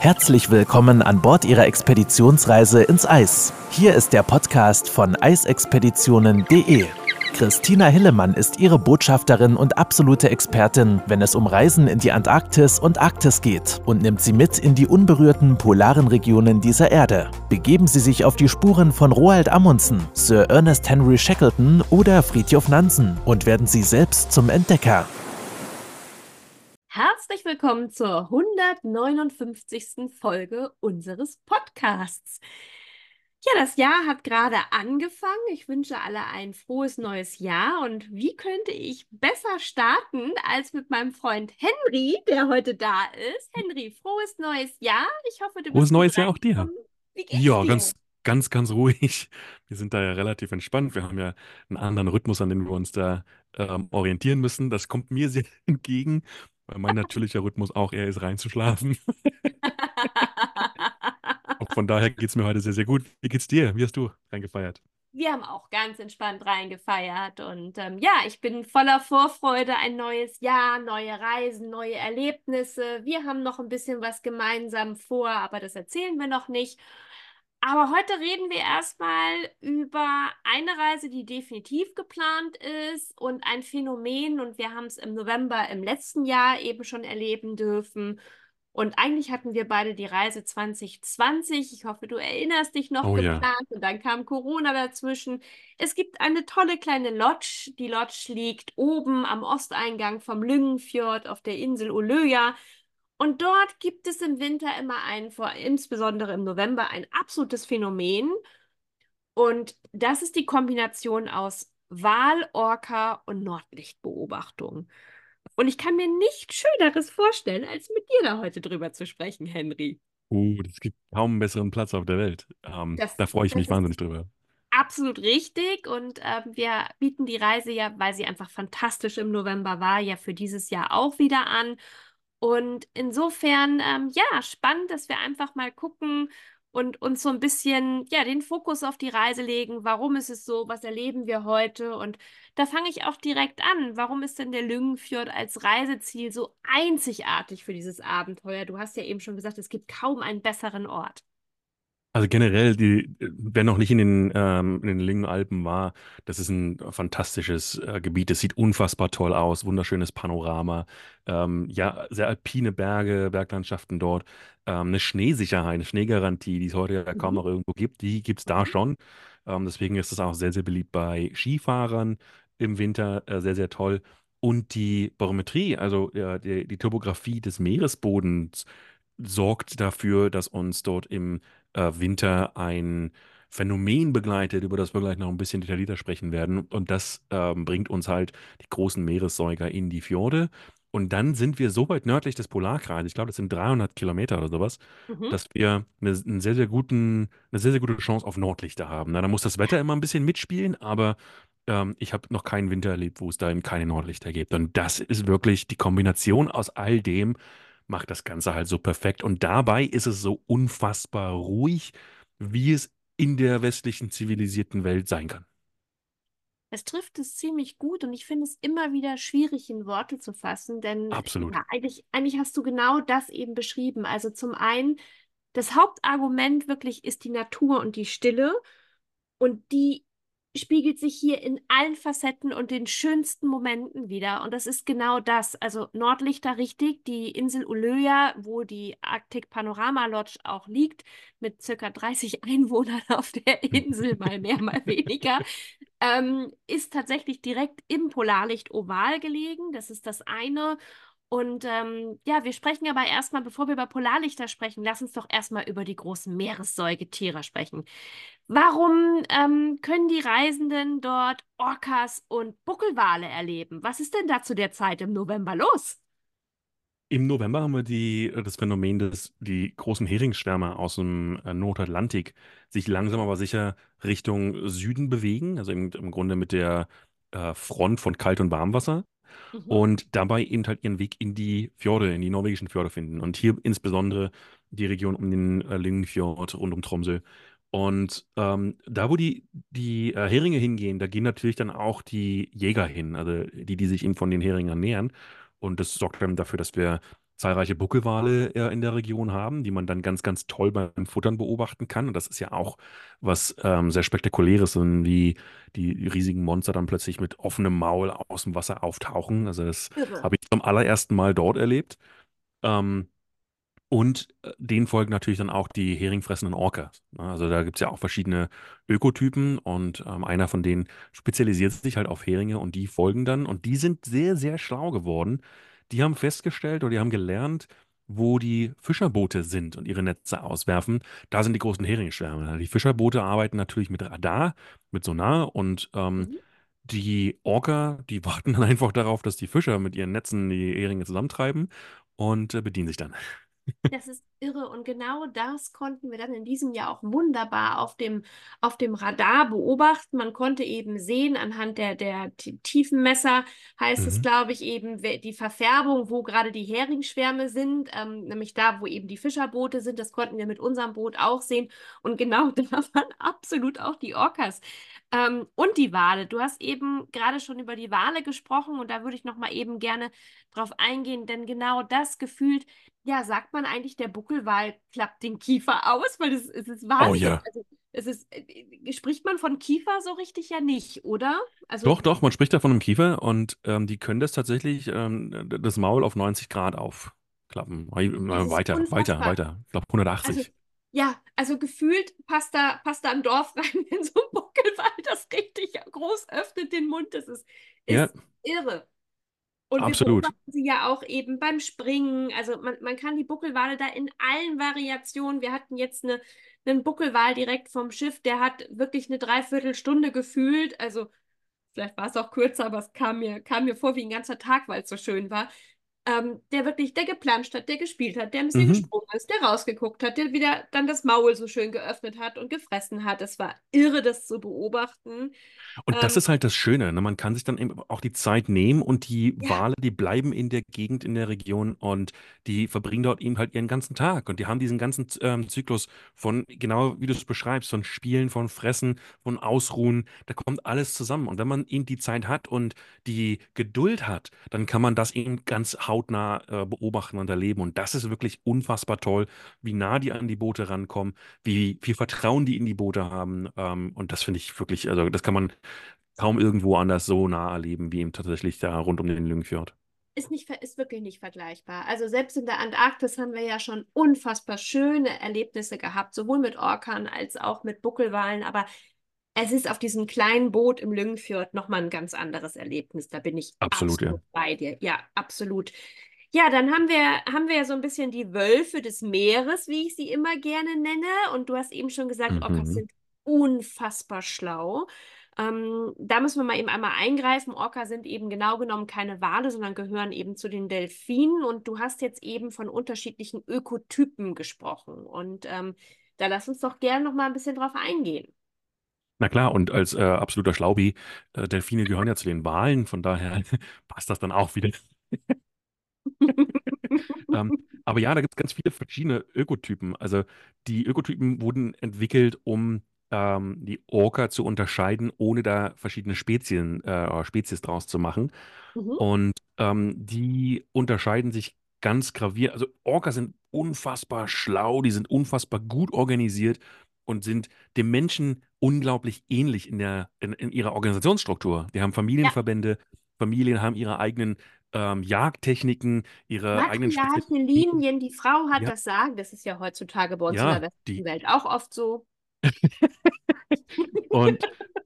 Herzlich willkommen an Bord Ihrer Expeditionsreise ins Eis. Hier ist der Podcast von eisexpeditionen.de. Christina Hillemann ist Ihre Botschafterin und absolute Expertin, wenn es um Reisen in die Antarktis und Arktis geht und nimmt Sie mit in die unberührten polaren Regionen dieser Erde. Begeben Sie sich auf die Spuren von Roald Amundsen, Sir Ernest Henry Shackleton oder Fridtjof Nansen und werden Sie selbst zum Entdecker. Herzlich willkommen zur 159. Folge unseres Podcasts. Ja, das Jahr hat gerade angefangen. Ich wünsche alle ein frohes neues Jahr. Und wie könnte ich besser starten als mit meinem Freund Henry, der heute da ist? Henry, frohes neues Jahr. Ich hoffe, du bist Frohes neues Jahr auch dir. Wie geht's Ja, dir? ganz, ganz, ganz ruhig. Wir sind da ja relativ entspannt. Wir haben ja einen anderen Rhythmus, an dem wir uns da ähm, orientieren müssen. Das kommt mir sehr entgegen, weil mein natürlicher Rhythmus auch eher ist, reinzuschlafen. Auch von daher geht es mir heute sehr, sehr gut. Wie geht's dir? Wie hast du reingefeiert? Wir haben auch ganz entspannt reingefeiert und ähm, ja, ich bin voller Vorfreude. Ein neues Jahr, neue Reisen, neue Erlebnisse. Wir haben noch ein bisschen was gemeinsam vor, aber das erzählen wir noch nicht. Aber heute reden wir erstmal über eine Reise, die definitiv geplant ist und ein Phänomen. Und wir haben es im November im letzten Jahr eben schon erleben dürfen. Und eigentlich hatten wir beide die Reise 2020. Ich hoffe, du erinnerst dich noch Oh ja. geplant. Und dann kam Corona dazwischen. Es gibt eine tolle kleine Lodge. Die Lodge liegt oben am Osteingang vom Lyngenfjord auf der Insel Uløya. Und dort gibt es im Winter immer ein, vor, insbesondere im November, ein absolutes Phänomen. Und das ist die Kombination aus Wal, Orca und Nordlichtbeobachtung. Und ich kann mir nichts Schöneres vorstellen, als mit dir da heute drüber zu sprechen, Henry. Uh, es gibt kaum einen besseren Platz auf der Welt. Ähm, Das, da freue ich mich wahnsinnig drüber. absolut richtig. Und ähm, wir bieten die Reise ja, weil sie einfach fantastisch im November war, ja für dieses Jahr auch wieder an. Und insofern, ähm, ja, spannend, dass wir einfach mal gucken und uns so ein bisschen, ja, den Fokus auf die Reise legen. Warum ist es so? Was erleben wir heute? Und da fange ich auch direkt an. Warum ist denn der Lyngenfjord als Reiseziel so einzigartig für dieses Abenteuer? Du hast ja eben schon gesagt, es gibt kaum einen besseren Ort. Also generell, die, wer noch nicht in den, ähm, in den Längenalpen war, das ist ein fantastisches äh, Gebiet. Es sieht unfassbar toll aus, wunderschönes Panorama. Ähm, ja, sehr alpine Berge, Berglandschaften dort. Ähm, eine Schneesicherheit, eine Schneegarantie, die es heute ja kaum Mhm. noch irgendwo gibt, die gibt es da schon. Ähm, deswegen ist es auch sehr, sehr beliebt bei Skifahrern im Winter, äh, sehr, sehr toll. Und die Barometrie, also ja, die, die Topografie des Meeresbodens, sorgt dafür, dass uns dort im äh, Winter ein Phänomen begleitet, über das wir gleich noch ein bisschen detaillierter sprechen werden. Und das ähm, bringt uns halt die großen Meeressäuger in die Fjorde. Und dann sind wir so weit nördlich des Polarkreises, ich glaube, das sind 300 Kilometer oder sowas, Mhm. dass wir eine, einen sehr, sehr guten, eine sehr, sehr gute Chance auf Nordlichter haben. Na, da muss das Wetter immer ein bisschen mitspielen, aber ähm, ich habe noch keinen Winter erlebt, wo es da eben keine Nordlichter gibt. Und das ist wirklich die Kombination aus all dem, macht das Ganze halt so perfekt. Und dabei ist es so unfassbar ruhig, wie es in der westlichen zivilisierten Welt sein kann. Es trifft es ziemlich gut und ich finde es immer wieder schwierig in Worte zu fassen, denn Absolut. ja, eigentlich, eigentlich hast du genau das eben beschrieben. Also zum einen, das Hauptargument wirklich ist die Natur und die Stille und die spiegelt sich hier in allen Facetten und den schönsten Momenten wieder. Und das ist genau das. Also Nordlichter richtig, die Insel Uløya, wo die Arctic Panorama Lodge auch liegt, mit circa 30 Einwohnern auf der Insel, mal mehr, mal weniger, ähm, ist tatsächlich direkt im Polarlicht oval gelegen. Das ist das eine. Und ähm, ja, wir sprechen aber erstmal, bevor wir über Polarlichter sprechen, lass uns doch erstmal über die großen Meeressäugetiere sprechen. Warum ähm, können die Reisenden dort Orcas und Buckelwale erleben? Was ist denn da zu der Zeit im November los? Im November haben wir die, äh, das Phänomen, dass die großen Heringsschwärme aus dem äh, Nordatlantik sich langsam aber sicher Richtung Süden bewegen, also im, im Grunde mit der äh, Front von Kalt- und Warmwasser. Mhm. und dabei eben halt ihren Weg in die Fjorde, in die norwegischen Fjorde finden. Und hier insbesondere die Region um den äh, Lyngenfjord rund um Tromsø. Und ähm, da, wo die, die äh, Heringe hingehen, da gehen natürlich dann auch die Jäger hin, also die, die sich eben von den Heringen ernähren. Und das sorgt dann dafür, dass wir zahlreiche Buckelwale äh, in der Region haben, die man dann ganz, ganz toll beim Futtern beobachten kann. Und das ist ja auch was ähm, sehr Spektakuläres, wie die riesigen Monster dann plötzlich mit offenem Maul aus dem Wasser auftauchen. Also das habe ich zum allerersten Mal dort erlebt. Ähm, und äh, denen folgen natürlich dann auch die heringfressenden Orcas. Ne? Also da gibt es ja auch verschiedene Ökotypen und ähm, einer von denen spezialisiert sich halt auf Heringe und die folgen dann und die sind sehr, sehr schlau geworden. Die haben festgestellt oder die haben gelernt, wo die Fischerboote sind und ihre Netze auswerfen. Da sind die großen Heringsschwärme. Die Fischerboote arbeiten natürlich mit Radar, mit Sonar und ähm, Mhm. die Orca, die warten dann einfach darauf, dass die Fischer mit ihren Netzen die Heringe zusammentreiben und äh, bedienen sich dann. Das ist irre. Und genau das konnten wir dann in diesem Jahr auch wunderbar auf dem, auf dem Radar beobachten. Man konnte eben sehen, anhand der, der Tiefenmesser heißt es, Mhm. glaube ich, eben die Verfärbung, wo gerade die Heringsschwärme sind, ähm, nämlich da, wo eben die Fischerboote sind. Das konnten wir mit unserem Boot auch sehen. Und genau da waren absolut auch die Orcas. Ähm, und die Wale. Du hast eben gerade schon über die Wale gesprochen und da würde ich noch mal eben gerne drauf eingehen, denn genau das gefühlt ja, sagt man eigentlich, der Buckelwal klappt den Kiefer aus? Weil es, es ist Oh Wahnsinn. ja. Also, es ist, äh, spricht man von Kiefer so richtig ja nicht, oder? Also, Doch, doch, man spricht da von einem Kiefer und ähm, die können das tatsächlich, ähm, das Maul auf 90 Grad aufklappen. Das Weiter, weiter, weiter. Ich glaube Also, 180. ja, also gefühlt passt da, passt da ein Dorf rein, wenn so ein Buckelwal das richtig groß öffnet, den Mund. Das ist, Ja, ist irre. Und wir absolut. beobachten sie ja auch eben beim Springen. Also man, man kann die Buckelwale da in allen Variationen. Wir hatten jetzt eine, einen Buckelwal direkt vom Schiff, der hat wirklich eine Dreiviertelstunde gefühlt. Also vielleicht war es auch kürzer, aber es kam mir, kam mir vor wie ein ganzer Tag, weil es so schön war. Ähm, der wirklich, der geplanscht hat, der gespielt hat, der ein bisschen Mhm. gesprungen ist, der rausgeguckt hat, der wieder dann das Maul so schön geöffnet hat und gefressen hat. Es war irre, das zu beobachten. Und das Ähm, ist halt das Schöne, ne? Man kann sich dann eben auch die Zeit nehmen und die ja, Wale, die bleiben in der Gegend, in der Region und die verbringen dort eben halt ihren ganzen Tag und die haben diesen ganzen ähm, Zyklus von, genau wie du es beschreibst, von Spielen, von Fressen, von Ausruhen, da kommt alles zusammen. Und wenn man eben die Zeit hat und die Geduld hat, dann kann man das eben ganz hautnah äh, beobachten und erleben. Und das ist wirklich unfassbar toll, wie nah die an die Boote rankommen, wie viel Vertrauen die in die Boote haben. Ähm, und das finde ich wirklich, also das kann man kaum irgendwo anders so nah erleben wie eben tatsächlich da rund um den Lüngfjord. ist nicht, ist wirklich nicht vergleichbar. Also selbst in der Antarktis haben wir ja schon unfassbar schöne Erlebnisse gehabt, sowohl mit Orkan als auch mit Buckelwalen, aber es ist auf diesem kleinen Boot im Lüngfjord nochmal ein ganz anderes Erlebnis. Da bin ich Absolut, ja. absolut bei dir. Ja, absolut. Ja, dann haben wir, haben wir ja so ein bisschen die Wölfe des Meeres, wie ich sie immer gerne nenne. Und du hast eben schon gesagt, Orcas Mhm. sind unfassbar schlau. Ähm, da müssen wir mal eben einmal eingreifen. Orca sind eben genau genommen keine Wale, sondern gehören eben zu den Delfinen. Und du hast jetzt eben von unterschiedlichen Ökotypen gesprochen. Und ähm, da lass uns doch gerne noch mal ein bisschen drauf eingehen. Na klar, und als äh, absoluter Schlaubi, äh, Delfine gehören ja zu den Walen, von daher passt das dann auch wieder. Ähm, aber ja, da gibt es ganz viele verschiedene Ökotypen. Also die Ökotypen wurden entwickelt, um ähm, die Orca zu unterscheiden, ohne da verschiedene Spezien, äh, oder Spezies draus zu machen. Mhm. Und ähm, die unterscheiden sich ganz gravierend. Also Orcas sind unfassbar schlau, die sind unfassbar gut organisiert und sind dem Menschen unglaublich ähnlich in der, in, in ihrer Organisationsstruktur. Die haben Ja, Familienverbände, Familien haben ihre eigenen ähm, Jagdtechniken, ihre eigenen matriarche Spezialitäten. Linien, die Frau hat Ja, das Sagen. Das ist ja heutzutage bei uns in der ja, westlichen die, Welt auch oft so. Und,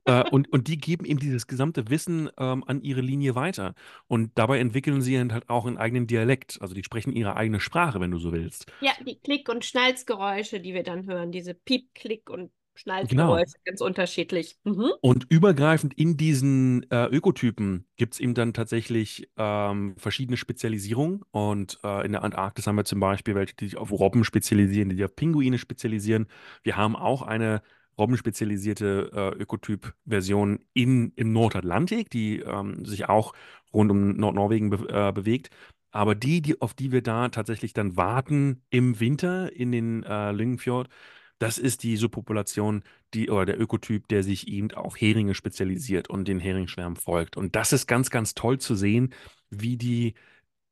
äh, und, und die geben eben dieses gesamte Wissen ähm, an ihre Linie weiter. Und dabei entwickeln sie halt auch einen eigenen Dialekt. Also die sprechen ihre eigene Sprache, wenn du so willst. Ja, die Klick- und Schnalzgeräusche, die wir dann hören, diese Piep, Klick und Genau. Schnalzgeräusche, ganz unterschiedlich. Mhm. Und übergreifend in diesen äh, Ökotypen gibt es eben dann tatsächlich ähm, verschiedene Spezialisierungen. Und äh, in der Antarktis haben wir zum Beispiel welche, die sich auf Robben spezialisieren, die sich auf Pinguine spezialisieren. Wir haben auch eine robbenspezialisierte äh, Ökotyp-Version im Nordatlantik, die ähm, sich auch rund um Nordnorwegen be äh, bewegt. Aber die, die, auf die wir da tatsächlich dann warten im Winter in den äh, Lyngenfjord, das ist die Subpopulation, die, oder der Ökotyp, der sich eben auf Heringe spezialisiert und den Heringschwärmen folgt. Und das ist ganz, ganz toll zu sehen, wie die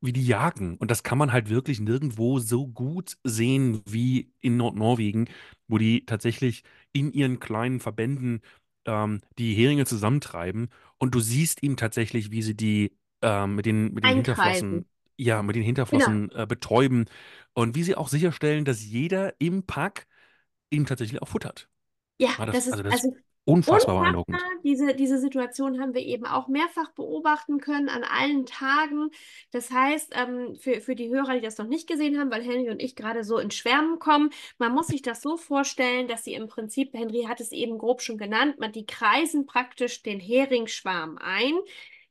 wie die jagen. Und das kann man halt wirklich nirgendwo so gut sehen wie in Nordnorwegen, wo die tatsächlich in ihren kleinen Verbänden ähm, die Heringe zusammentreiben. Und du siehst ihm tatsächlich, wie sie die ähm, mit den, mit den Hinterflossen, ja, mit den Genau. Hinterflossen äh, betäuben. Und wie sie auch sicherstellen, dass jeder im Pack ihm tatsächlich auch futtert. Ja, das, das ist also das also unfassbar unfassbar. beeindruckend. Diese, diese Situation haben wir eben auch mehrfach beobachten können an allen Tagen. Das heißt, ähm, für, für die Hörer, die das noch nicht gesehen haben, weil Henry und ich gerade so in Schwärmen kommen, man muss sich das so vorstellen, dass sie im Prinzip, Henry hat es eben grob schon genannt, man, die kreisen praktisch den Heringsschwarm ein.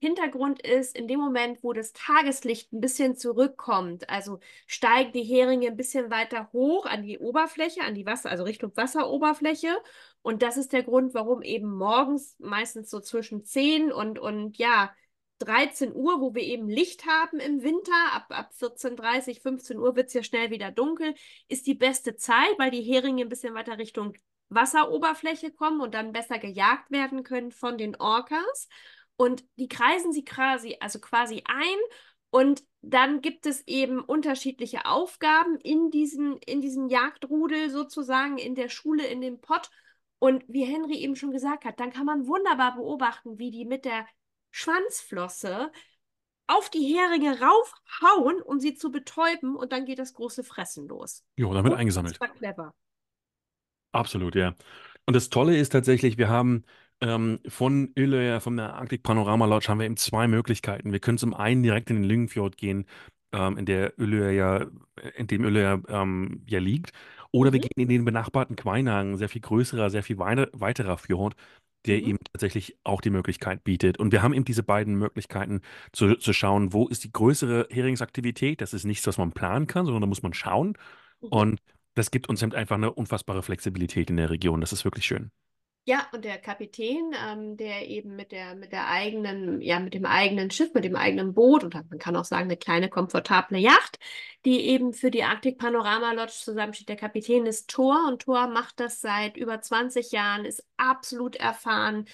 Hintergrund ist, in dem Moment, wo das Tageslicht ein bisschen zurückkommt, also steigen die Heringe ein bisschen weiter hoch an die Oberfläche, an die Wasser, also Richtung Wasseroberfläche. Und das ist der Grund, warum eben morgens meistens so zwischen 10 und, und ja, 13 Uhr, wo wir eben Licht haben im Winter, ab, ab 14.30 15 Uhr wird es ja schnell wieder dunkel, ist die beste Zeit, weil die Heringe ein bisschen weiter Richtung Wasseroberfläche kommen und dann besser gejagt werden können von den Orcas. Und die kreisen sie quasi, also quasi ein und dann gibt es eben unterschiedliche Aufgaben in diesem, in diesem Jagdrudel sozusagen, in der Schule, in dem Pott. Und wie Henry eben schon gesagt hat, dann kann man wunderbar beobachten, wie die mit der Schwanzflosse auf die Heringe raufhauen, um sie zu betäuben. Und dann geht das große Fressen los. Jo, damit eingesammelt. Unfassbar clever. Absolut, ja. Und das Tolle ist tatsächlich, wir haben ähm, von Ulløya, von der Arctic Panorama Lodge, haben wir eben zwei Möglichkeiten. Wir können zum einen direkt in den Lyngenfjord gehen, ähm, in der Ulløya ja, in dem Ulløya ähm, ja liegt. Oder wir Mhm. gehen in den benachbarten Quainhagen, sehr viel größerer, sehr viel weiter, weiterer Fjord, der Mhm. eben tatsächlich auch die Möglichkeit bietet. Und wir haben eben diese beiden Möglichkeiten zu, zu schauen, wo ist die größere Heringsaktivität. Das ist nichts, was man planen kann, sondern da muss man schauen. Mhm. Und das gibt uns eben einfach eine unfassbare Flexibilität in der Region. Das ist wirklich schön. Ja, und der Kapitän, ähm, der eben mit der, mit der eigenen, ja, mit dem eigenen Schiff, mit dem eigenen Boot oder man kann auch sagen, eine kleine, komfortable Yacht, die eben für die Arctic Panorama Lodge zusammensteht. Der Kapitän ist Thor und Thor macht das seit über 20 Jahren, ist absolut erfahren,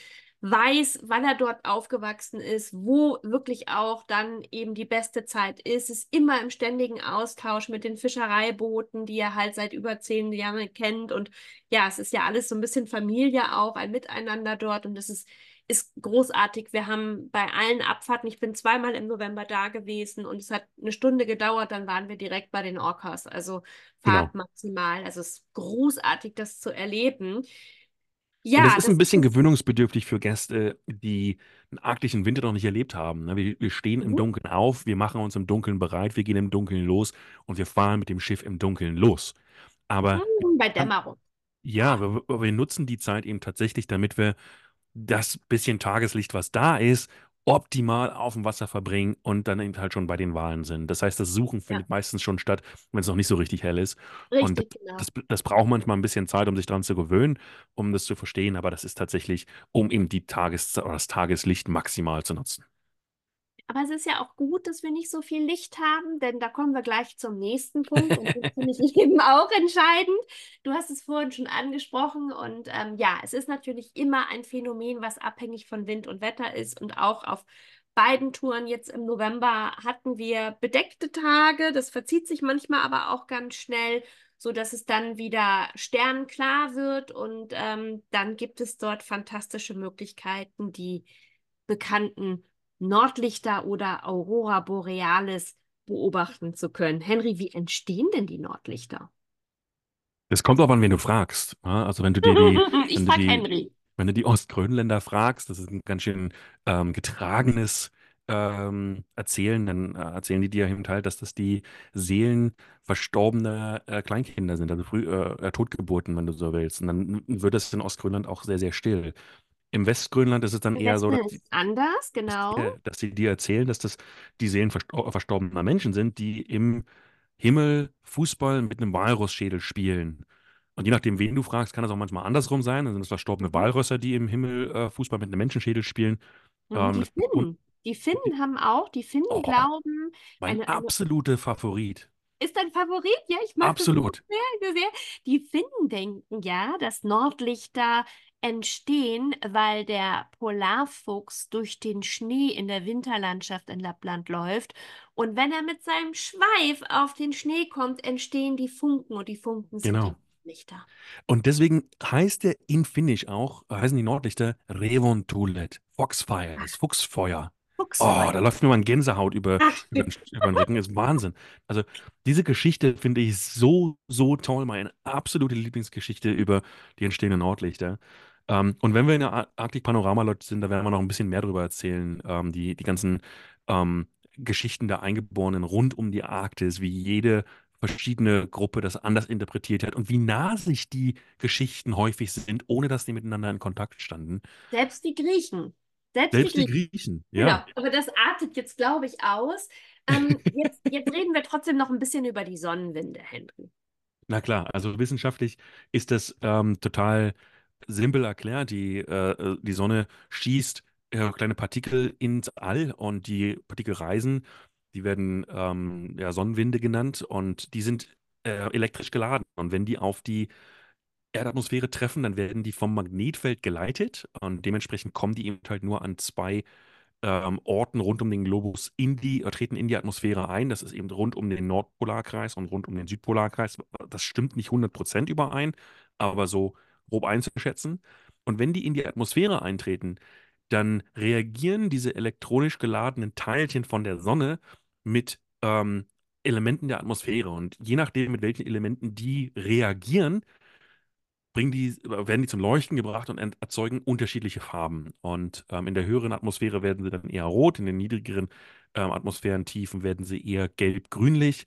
weiß, weil er dort aufgewachsen ist, wo wirklich auch dann eben die beste Zeit ist, ist immer im ständigen Austausch mit den Fischereibooten, die er halt seit über zehn Jahren kennt und ja, es ist ja alles so ein bisschen Familie auch, ein Miteinander dort und es ist, ist großartig. Wir haben bei allen Abfahrten, ich bin zweimal im November da gewesen und es hat eine Stunde gedauert, dann waren wir direkt bei den Orcas, also Genau. Fahrt maximal. Also es ist großartig, das zu erleben. Und das Ja, ist das ein bisschen ist gewöhnungsbedürftig für Gäste, die einen arktischen Winter noch nicht erlebt haben. ne? Wir, wir stehen im Mhm. Dunkeln auf, wir machen uns im Dunkeln bereit, wir gehen im Dunkeln los und wir fahren mit dem Schiff im Dunkeln los. Aber bei Dämmerung. ja, wir wir nutzen die Zeit eben tatsächlich, damit wir das bisschen Tageslicht, was da ist, optimal auf dem Wasser verbringen und dann eben halt schon bei den Walen sind. Das heißt, das Suchen findet meistens schon statt, wenn es noch nicht so richtig hell ist. Und Richtig, genau. das, das braucht manchmal ein bisschen Zeit, um sich daran zu gewöhnen, um das zu verstehen, aber das ist tatsächlich, um eben die Tages oder das Tageslicht maximal zu nutzen. Aber es ist ja auch gut, dass wir nicht so viel Licht haben, denn da kommen wir gleich zum nächsten Punkt und das finde ich eben auch entscheidend. Du hast es vorhin schon angesprochen und ähm, ja, es ist natürlich immer ein Phänomen, was abhängig von Wind und Wetter ist und auch auf beiden Touren jetzt im November hatten wir bedeckte Tage. Das verzieht sich manchmal aber auch ganz schnell, so dass es dann wieder sternklar wird und ähm, dann gibt es dort fantastische Möglichkeiten, die bekannten Nordlichter oder Aurora Borealis beobachten zu können. Henry, wie entstehen denn die Nordlichter? Es kommt auch an, wen du fragst. Also wenn du dir die, ich wenn du frag die, Henry. wenn du die Ostgrönländer fragst, das ist ein ganz schön ähm, getragenes ähm, Erzählen, dann äh, erzählen die dir eben halt, dass das die Seelen verstorbener äh, Kleinkinder sind, also früh äh, Totgeburten, wenn du so willst. Und dann wird es in Ostgrönland auch sehr, sehr still. Im Westgrönland ist es dann Im eher so, Westen dass ist anders, dass die, genau. dass sie dir erzählen, dass das die Seelen verstor verstorbener Menschen sind, die im Himmel Fußball mit einem Walrossschädel spielen. Und je nachdem, wen du fragst, kann das auch manchmal andersrum sein. Dann sind es verstorbene. Walrösser, die im Himmel äh, Fußball mit einem Menschenschädel spielen. Ähm, Die das, Finnen. Die Finnen haben auch, die Finnen oh, glauben, mein eine, eine absoluter Favorit. Ist dein Favorit? Ja, ich mag das Absolut. sehr, sehr, sehr. Die Finnen denken ja, dass Nordlichter entstehen, weil der Polarfuchs durch den Schnee in der Winterlandschaft in Lappland läuft. Und wenn er mit seinem Schweif auf den Schnee kommt, entstehen die Funken und die Funken sind Genau. die Lichter. Und deswegen heißt der in Finnisch auch, äh, heißen die Nordlichter Revontulet, Foxfire, das Fuchsfeuer. Oh, da läuft mir mal ein Gänsehaut über, über, den, über den Rücken, ist Wahnsinn. Also diese Geschichte finde ich so, so toll, meine absolute Lieblingsgeschichte über die entstehenden Nordlichter. Ähm, und wenn wir in der Ar- Arktik-Panorama-Leute sind, da werden wir noch ein bisschen mehr darüber erzählen, ähm, die, die ganzen ähm, Geschichten der Eingeborenen rund um die Arktis, wie jede verschiedene Gruppe das anders interpretiert hat und wie nah sich die Geschichten häufig sind, ohne dass die miteinander in Kontakt standen. Selbst die Griechen. Selbst, Selbst die Griechen. Griechen, Genau, ja. aber das artet jetzt, glaube ich, aus. Ähm, jetzt, jetzt reden wir trotzdem noch ein bisschen über die Sonnenwinde, Henry. Na klar, also wissenschaftlich ist das ähm, total simpel erklärt. Die, äh, äh, die Sonne schießt äh, kleine Partikel ins All und die Partikel reisen. Die werden ähm, ja, Sonnenwinde genannt und die sind äh, elektrisch geladen. Und wenn die auf die Erdatmosphäre treffen, dann werden die vom Magnetfeld geleitet und dementsprechend kommen die eben halt nur an zwei ähm, Orten rund um den Globus in die, äh, treten in die Atmosphäre ein. Das ist eben rund um den Nordpolarkreis und rund um den Südpolarkreis. Das stimmt nicht 100% überein, aber so grob einzuschätzen. Und wenn die in die Atmosphäre eintreten, dann reagieren diese elektronisch geladenen Teilchen von der Sonne mit ähm, Elementen der Atmosphäre. Und je nachdem, mit welchen Elementen die reagieren, bringen die, werden die zum Leuchten gebracht und erzeugen unterschiedliche Farben. Und ähm, in der höheren Atmosphäre werden sie dann eher rot, in den niedrigeren ähm, Atmosphärentiefen werden sie eher gelb-grünlich,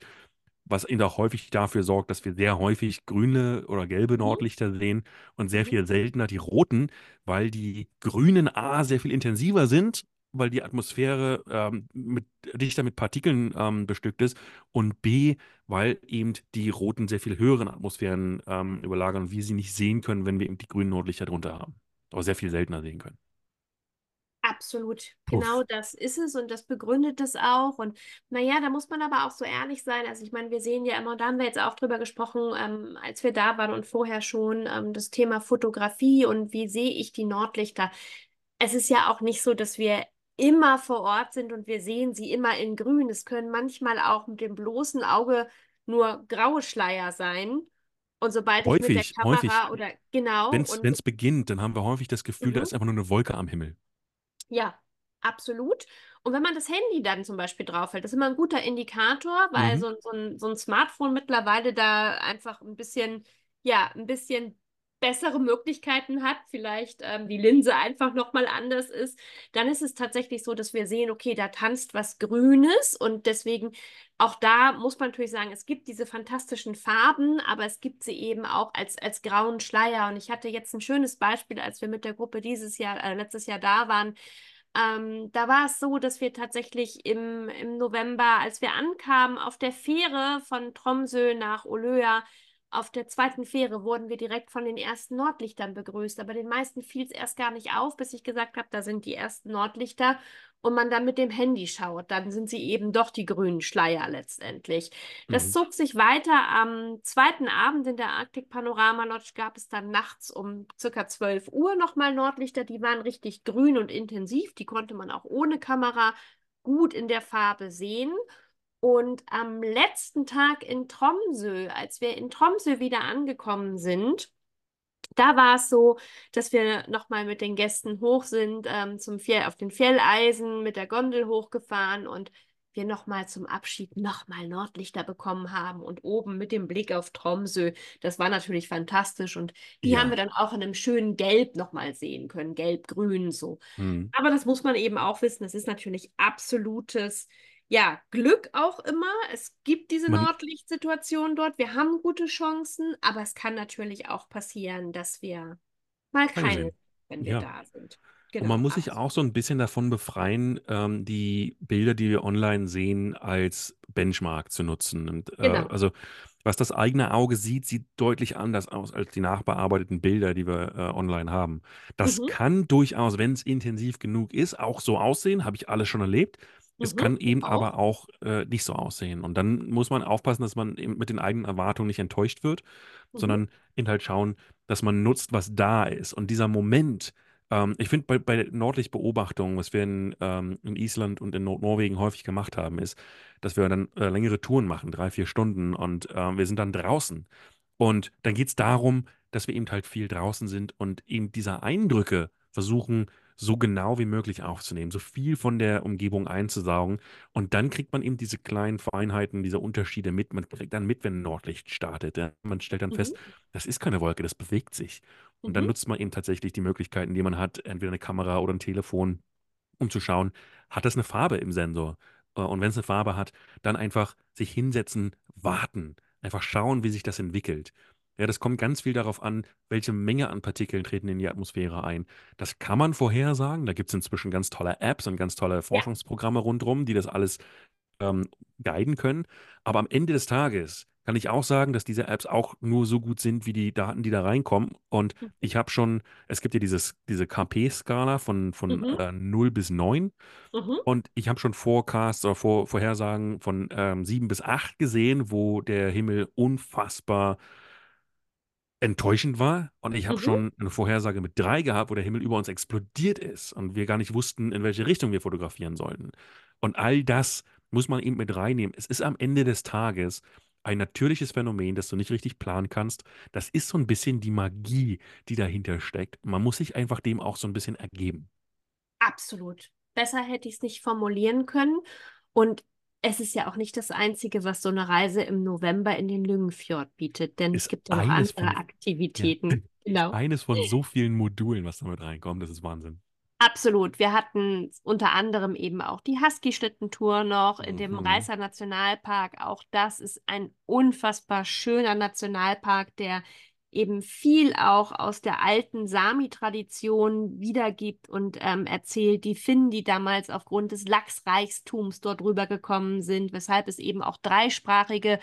was eben auch häufig dafür sorgt, dass wir sehr häufig grüne oder gelbe Mhm. Nordlichter sehen und sehr Mhm. viel seltener die roten, weil die grünen A sehr viel intensiver sind, weil die Atmosphäre ähm, mit, dichter mit Partikeln ähm, bestückt ist und B, weil eben die roten sehr viel höheren Atmosphären ähm, überlagern und wir sie nicht sehen können, wenn wir eben die grünen Nordlichter drunter haben. Aber sehr viel seltener sehen können. Absolut, Puff. genau das ist es und das begründet es auch. Und naja, da muss man aber auch so ehrlich sein. Also ich meine, wir sehen ja immer, da haben wir jetzt auch drüber gesprochen, ähm, als wir da waren und vorher schon, ähm, das Thema Fotografie und wie sehe ich die Nordlichter. Es ist ja auch nicht so, dass wir immer vor Ort sind und wir sehen sie immer in grün. Es können manchmal auch mit dem bloßen Auge nur graue Schleier sein. Und sobald ich mit der Häufig, Kamera häufig. oder genau Wenn es beginnt, dann haben wir häufig das Gefühl, da Mhm. ist einfach nur eine Wolke am Himmel. Ja, absolut. Und wenn man das Handy dann zum Beispiel draufhält, das ist immer ein guter Indikator, weil Mhm. so, so ein, so ein Smartphone mittlerweile da einfach ein bisschen, ja, ein bisschen bessere Möglichkeiten hat, vielleicht ähm, die Linse einfach nochmal anders ist, dann ist es tatsächlich so, dass wir sehen, okay, da tanzt was Grünes und deswegen auch da muss man natürlich sagen, es gibt diese fantastischen Farben, aber es gibt sie eben auch als, als grauen Schleier. Und ich hatte jetzt ein schönes Beispiel, als wir mit der Gruppe dieses Jahr, äh, letztes Jahr da waren. Ähm, da war es so, dass wir tatsächlich im, im November, als wir ankamen, auf der Fähre von Tromsø nach Oløya, auf der zweiten Fähre wurden wir direkt von den ersten Nordlichtern begrüßt. Aber den meisten fiel es erst gar nicht auf, bis ich gesagt habe, da sind die ersten Nordlichter. Und man dann mit dem Handy schaut, dann sind sie eben doch die grünen Schleier letztendlich. Das Mhm. zog sich weiter. Am zweiten Abend in der Arctic Panorama Lodge gab es dann nachts um circa 12 Uhr nochmal Nordlichter. Die waren richtig grün und intensiv. Die konnte man auch ohne Kamera gut in der Farbe sehen. Und am letzten Tag in Tromsø, als wir in Tromsø wieder angekommen sind, da war es so, dass wir nochmal mit den Gästen hoch sind, ähm, zum Fjell, auf den Fjelleisen mit der Gondel hochgefahren und wir nochmal zum Abschied nochmal Nordlichter bekommen haben und oben mit dem Blick auf Tromsø. Das war natürlich fantastisch und die haben wir Ja. dann auch in einem schönen Gelb nochmal sehen können, gelb-grün so. Mhm. Aber das muss man eben auch wissen, das ist natürlich absolutes, ja, Glück auch immer. Es gibt diese Man, Nordlichtsituation dort, wir haben gute Chancen, aber es kann natürlich auch passieren, dass wir mal keine wenn wir Ja. da sind. Und Genau, man muss sich auch so ein bisschen davon befreien, ähm, die Bilder, die wir online sehen, als Benchmark zu nutzen. Und äh, Genau. also, was das eigene Auge sieht, sieht deutlich anders aus als die nachbearbeiteten Bilder, die wir äh, online haben. Das Mhm. kann durchaus, wenn es intensiv genug ist, auch so aussehen, habe ich alles schon erlebt. Es Mhm. kann eben auch. aber auch äh, nicht so aussehen. Und dann muss man aufpassen, dass man mit den eigenen Erwartungen nicht enttäuscht wird, Mhm. sondern eben halt schauen, dass man nutzt, was da ist. Und dieser Moment, ähm, ich finde bei, bei Nordlichtbeobachtungen, was wir in, ähm, in Island und in Nord Norwegen häufig gemacht haben, ist, dass wir dann äh, längere Touren machen, drei, vier Stunden und äh, wir sind dann draußen. Und dann geht es darum, dass wir eben halt viel draußen sind und eben diese Eindrücke versuchen, so genau wie möglich aufzunehmen, so viel von der Umgebung einzusaugen. Und dann kriegt man eben diese kleinen Feinheiten, diese Unterschiede mit. Man kriegt dann mit, wenn Nordlicht startet. Ja. Man stellt dann Mhm. fest, das ist keine Wolke, das bewegt sich. Und dann Mhm. nutzt man eben tatsächlich die Möglichkeiten, die man hat, entweder eine Kamera oder ein Telefon, um zu schauen, hat das eine Farbe im Sensor? Äh, Und wenn es eine Farbe hat, dann einfach sich hinsetzen, warten, einfach schauen, wie sich das entwickelt. Ja, das kommt ganz viel darauf an, welche Menge an Partikeln treten in die Atmosphäre ein. Das kann man vorhersagen. Da gibt es inzwischen ganz tolle Apps und ganz tolle Forschungsprogramme rundherum, die das alles ähm, guiden können. Aber am Ende des Tages kann ich auch sagen, dass diese Apps auch nur so gut sind, wie die Daten, die da reinkommen. Und Mhm. ich habe schon, es gibt ja dieses, diese KP-Skala von, von Mhm. äh, 0 bis 9. Mhm. Und ich habe schon Forecasts oder Vor Vorhersagen von ähm, 7 bis 8 gesehen, wo der Himmel unfassbar enttäuschend war. Und ich habe Mhm. schon eine Vorhersage mit 3 gehabt, wo der Himmel über uns explodiert ist und wir gar nicht wussten, in welche Richtung wir fotografieren sollten. Und all das muss man eben mit reinnehmen. Es ist am Ende des Tages ein natürliches Phänomen, das du nicht richtig planen kannst. Das ist so ein bisschen die Magie, die dahinter steckt. Man muss sich einfach dem auch so ein bisschen ergeben. Absolut. Besser hätte ich es nicht formulieren können. Und es ist ja auch nicht das Einzige, was so eine Reise im November in den Lyngenfjord bietet, denn es Ist gibt ja noch andere von- Aktivitäten. Genau. Eines von so vielen Modulen, was damit reinkommt, das ist Wahnsinn. Absolut. Wir hatten unter anderem eben auch die Husky-Schlittentour noch in dem Mhm. Reißer Nationalpark. Auch das ist ein unfassbar schöner Nationalpark, der eben viel auch aus der alten Sami-Tradition wiedergibt und ähm, erzählt, die Finnen, die damals aufgrund des Lachsreichtums dort rübergekommen sind, weshalb es eben auch dreisprachige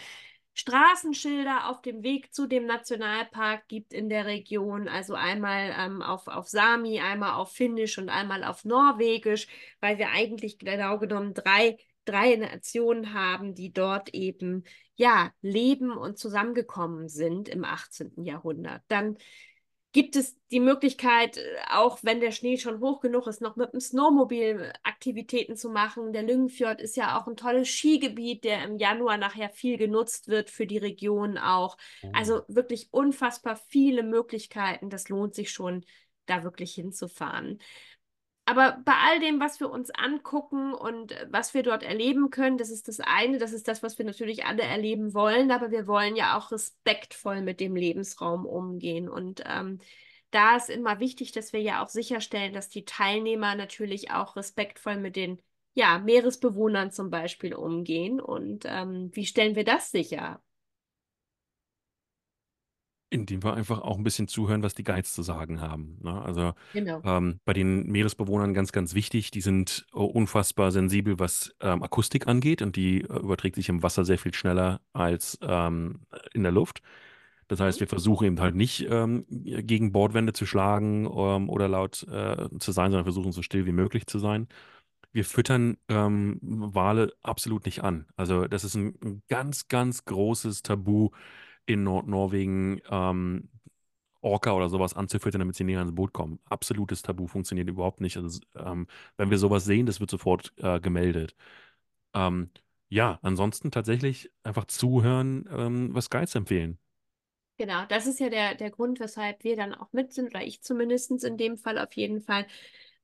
Straßenschilder auf dem Weg zu dem Nationalpark gibt in der Region. Also einmal ähm, auf, auf Sami, einmal auf Finnisch und einmal auf Norwegisch, weil wir eigentlich genau genommen drei, drei Nationen haben, die dort eben ja leben und zusammengekommen sind im 18. Jahrhundert. Dann gibt es die Möglichkeit, äh, auch wenn der Schnee schon hoch genug ist, noch mit dem Snowmobil Aktivitäten zu machen. Der Lyngenfjord ist ja auch ein tolles Skigebiet, der im Januar nachher viel genutzt wird für die Region auch. Also wirklich unfassbar viele Möglichkeiten. Das lohnt sich schon, da wirklich hinzufahren. Aber bei all dem, was wir uns angucken und äh, was wir dort erleben können, das ist das eine, das ist das, was wir natürlich alle erleben wollen, aber wir wollen ja auch respektvoll mit dem Lebensraum umgehen. Und ähm, da ist immer wichtig, dass wir ja auch sicherstellen, dass die Teilnehmer natürlich auch respektvoll mit den ja, Meeresbewohnern zum Beispiel umgehen. Und ähm, wie stellen wir das sicher? Indem wir einfach auch ein bisschen zuhören, was die Guides zu sagen haben. Ne? Also Genau. ähm, bei den Meeresbewohnern ganz, ganz wichtig, die sind äh, unfassbar sensibel, was ähm, Akustik angeht und die äh, überträgt sich im Wasser sehr viel schneller als ähm, in der Luft. Das heißt, wir versuchen eben halt nicht ähm, gegen Bordwände zu schlagen ähm, oder laut äh, zu sein, sondern versuchen so still wie möglich zu sein. Wir füttern ähm, Wale absolut nicht an. Also das ist ein, ein ganz, ganz großes Tabu in Nordnorwegen, ähm, Orca oder sowas anzufüttern, damit sie näher ans Boot kommen. Absolutes Tabu funktioniert überhaupt nicht. Also, ähm, wenn wir sowas sehen, das wird sofort äh, gemeldet. Ähm, ja, ansonsten tatsächlich einfach zuhören, ähm, was Guides empfehlen. Genau, das ist ja der, der Grund, weshalb wir dann auch mit sind, oder ich zumindest in dem Fall auf jeden Fall.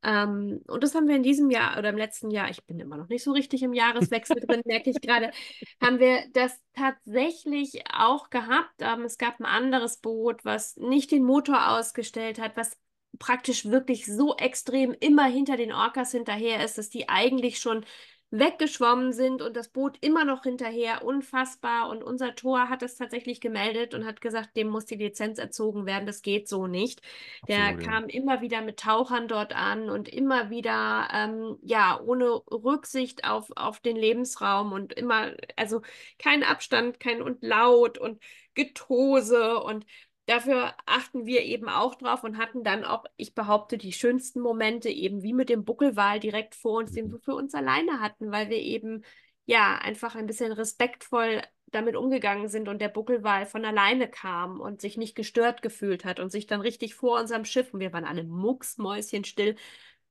Ähm, und das haben wir in diesem Jahr oder im letzten Jahr, ich bin immer noch nicht so richtig im Jahreswechsel drin, merke ich gerade, haben wir das tatsächlich auch gehabt. Ähm, es gab ein anderes Boot, was nicht den Motor ausgestellt hat, was praktisch wirklich so extrem immer hinter den Orcas hinterher ist, dass die eigentlich schon weggeschwommen sind und das Boot immer noch hinterher, unfassbar. Und unser Tor hat es tatsächlich gemeldet und hat gesagt, dem muss die Lizenz erzogen werden, das geht so nicht. Der Absolut, ja. kam immer wieder mit Tauchern dort an und immer wieder, ähm, ja, ohne Rücksicht auf, auf den Lebensraum und immer, also kein Abstand, kein und laut und Getose und Dafür achten wir eben auch drauf und hatten dann auch, ich behaupte, die schönsten Momente eben wie mit dem Buckelwal direkt vor uns, den Mhm. wir für uns alleine hatten, weil wir eben ja einfach ein bisschen respektvoll damit umgegangen sind und der Buckelwal von alleine kam und sich nicht gestört gefühlt hat und sich dann richtig vor unserem Schiff, und wir waren alle mucksmäuschenstill,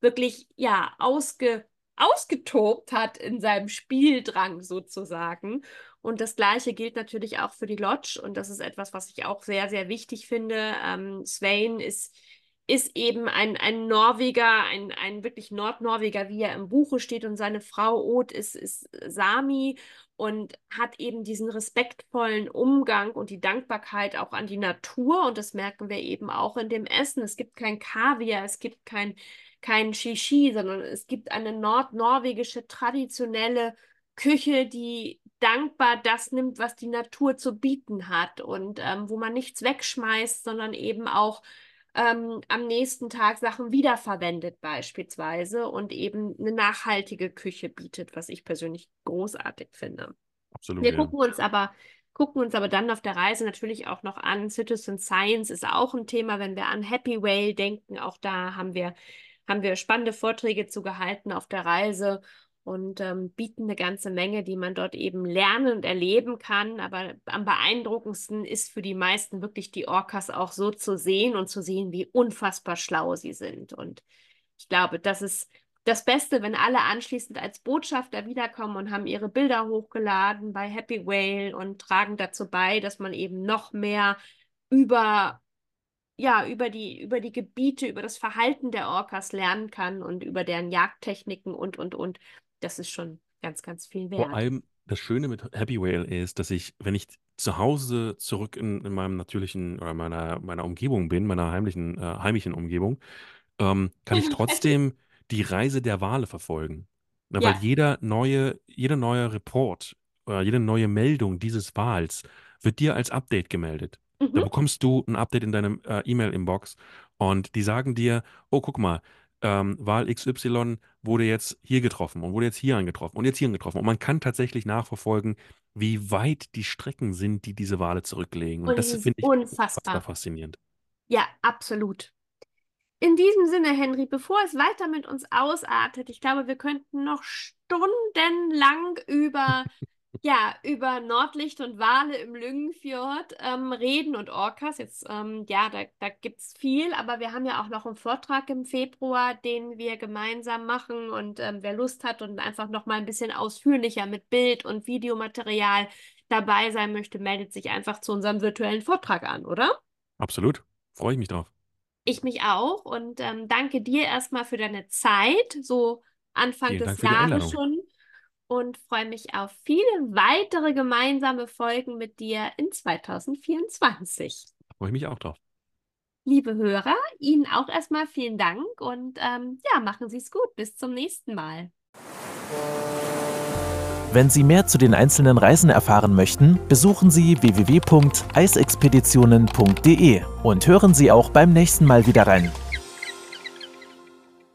wirklich, ja, ausge, ausgetobt hat in seinem Spieldrang sozusagen. Und das Gleiche gilt natürlich auch für die Lodge. Und das ist etwas, was ich auch sehr, sehr wichtig finde. Ähm, Swain ist ist eben ein, ein Norweger, ein, ein wirklich Nordnorweger, wie er im Buche steht, und seine Frau Oth ist, ist Sami und hat eben diesen respektvollen Umgang und die Dankbarkeit auch an die Natur. Und das merken wir eben auch in dem Essen. Es gibt kein Kaviar, es gibt kein, kein Shishi, sondern es gibt eine nordnorwegische traditionelle Küche, die dankbar das nimmt, was die Natur zu bieten hat und ähm, wo man nichts wegschmeißt, sondern eben auch ähm, am nächsten Tag Sachen wiederverwendet beispielsweise und eben eine nachhaltige Küche bietet, was ich persönlich großartig finde. Absolut. Wir ja. gucken uns aber gucken uns aber dann auf der Reise natürlich auch noch an. Citizen Science ist auch ein Thema, wenn wir an Happy Whale denken. Auch da haben wir, haben wir spannende Vorträge zu gehalten auf der Reise und ähm, bieten eine ganze Menge, die man dort eben lernen und erleben kann. Aber am beeindruckendsten ist für die meisten wirklich die Orcas auch so zu sehen und zu sehen, wie unfassbar schlau sie sind. Und ich glaube, das ist das Beste, wenn alle anschließend als Botschafter wiederkommen und haben ihre Bilder hochgeladen bei Happy Whale und tragen dazu bei, dass man eben noch mehr über ja, über die, über die Gebiete, über das Verhalten der Orcas lernen kann und über deren Jagdtechniken und, und, und das ist schon ganz, ganz viel wert. Vor allem das Schöne mit Happy Whale ist, dass ich, wenn ich zu Hause zurück in, in meinem natürlichen oder meiner, meiner Umgebung bin, meiner heimlichen, äh, heimischen Umgebung, ähm, kann ich trotzdem die Reise der Wale verfolgen. Na, weil Ja. jeder neue, jeder neue Report oder jede neue Meldung dieses Wals wird dir als Update gemeldet. Da Mhm. bekommst du ein Update in deinem äh, E-Mail-Inbox und die sagen dir, oh, guck mal, ähm, Wal XY wurde jetzt hier getroffen und wurde jetzt hier angetroffen und jetzt hier angetroffen. Und man kann tatsächlich nachverfolgen, wie weit die Strecken sind, die diese Wale zurücklegen. Und Und das finde ich unfassbar. faszinierend. Ja, absolut. In diesem Sinne, Henry, bevor es weiter mit uns ausartet, ich glaube, wir könnten noch stundenlang über, ja, über Nordlicht und Wale im Lyngenfjord ähm, reden und Orcas. Jetzt, ähm, ja, da, da gibt es viel, aber wir haben ja auch noch einen Vortrag im Februar, den wir gemeinsam machen. Und ähm, wer Lust hat und einfach noch mal ein bisschen ausführlicher mit Bild und Videomaterial dabei sein möchte, meldet sich einfach zu unserem virtuellen Vortrag an, oder? Absolut. Freue ich mich drauf. Ich mich auch und ähm, danke dir erstmal für deine Zeit, so Anfang Vielen des Jahres schon. Und freue mich auf viele weitere gemeinsame Folgen mit dir in 2024. Freue ich mich auch drauf. Liebe Hörer, Ihnen auch erstmal vielen Dank und ähm, ja, machen Sie es gut. Bis zum nächsten Mal. Wenn Sie mehr zu den einzelnen Reisen erfahren möchten, besuchen Sie www.eisexpeditionen.de und hören Sie auch beim nächsten Mal wieder rein.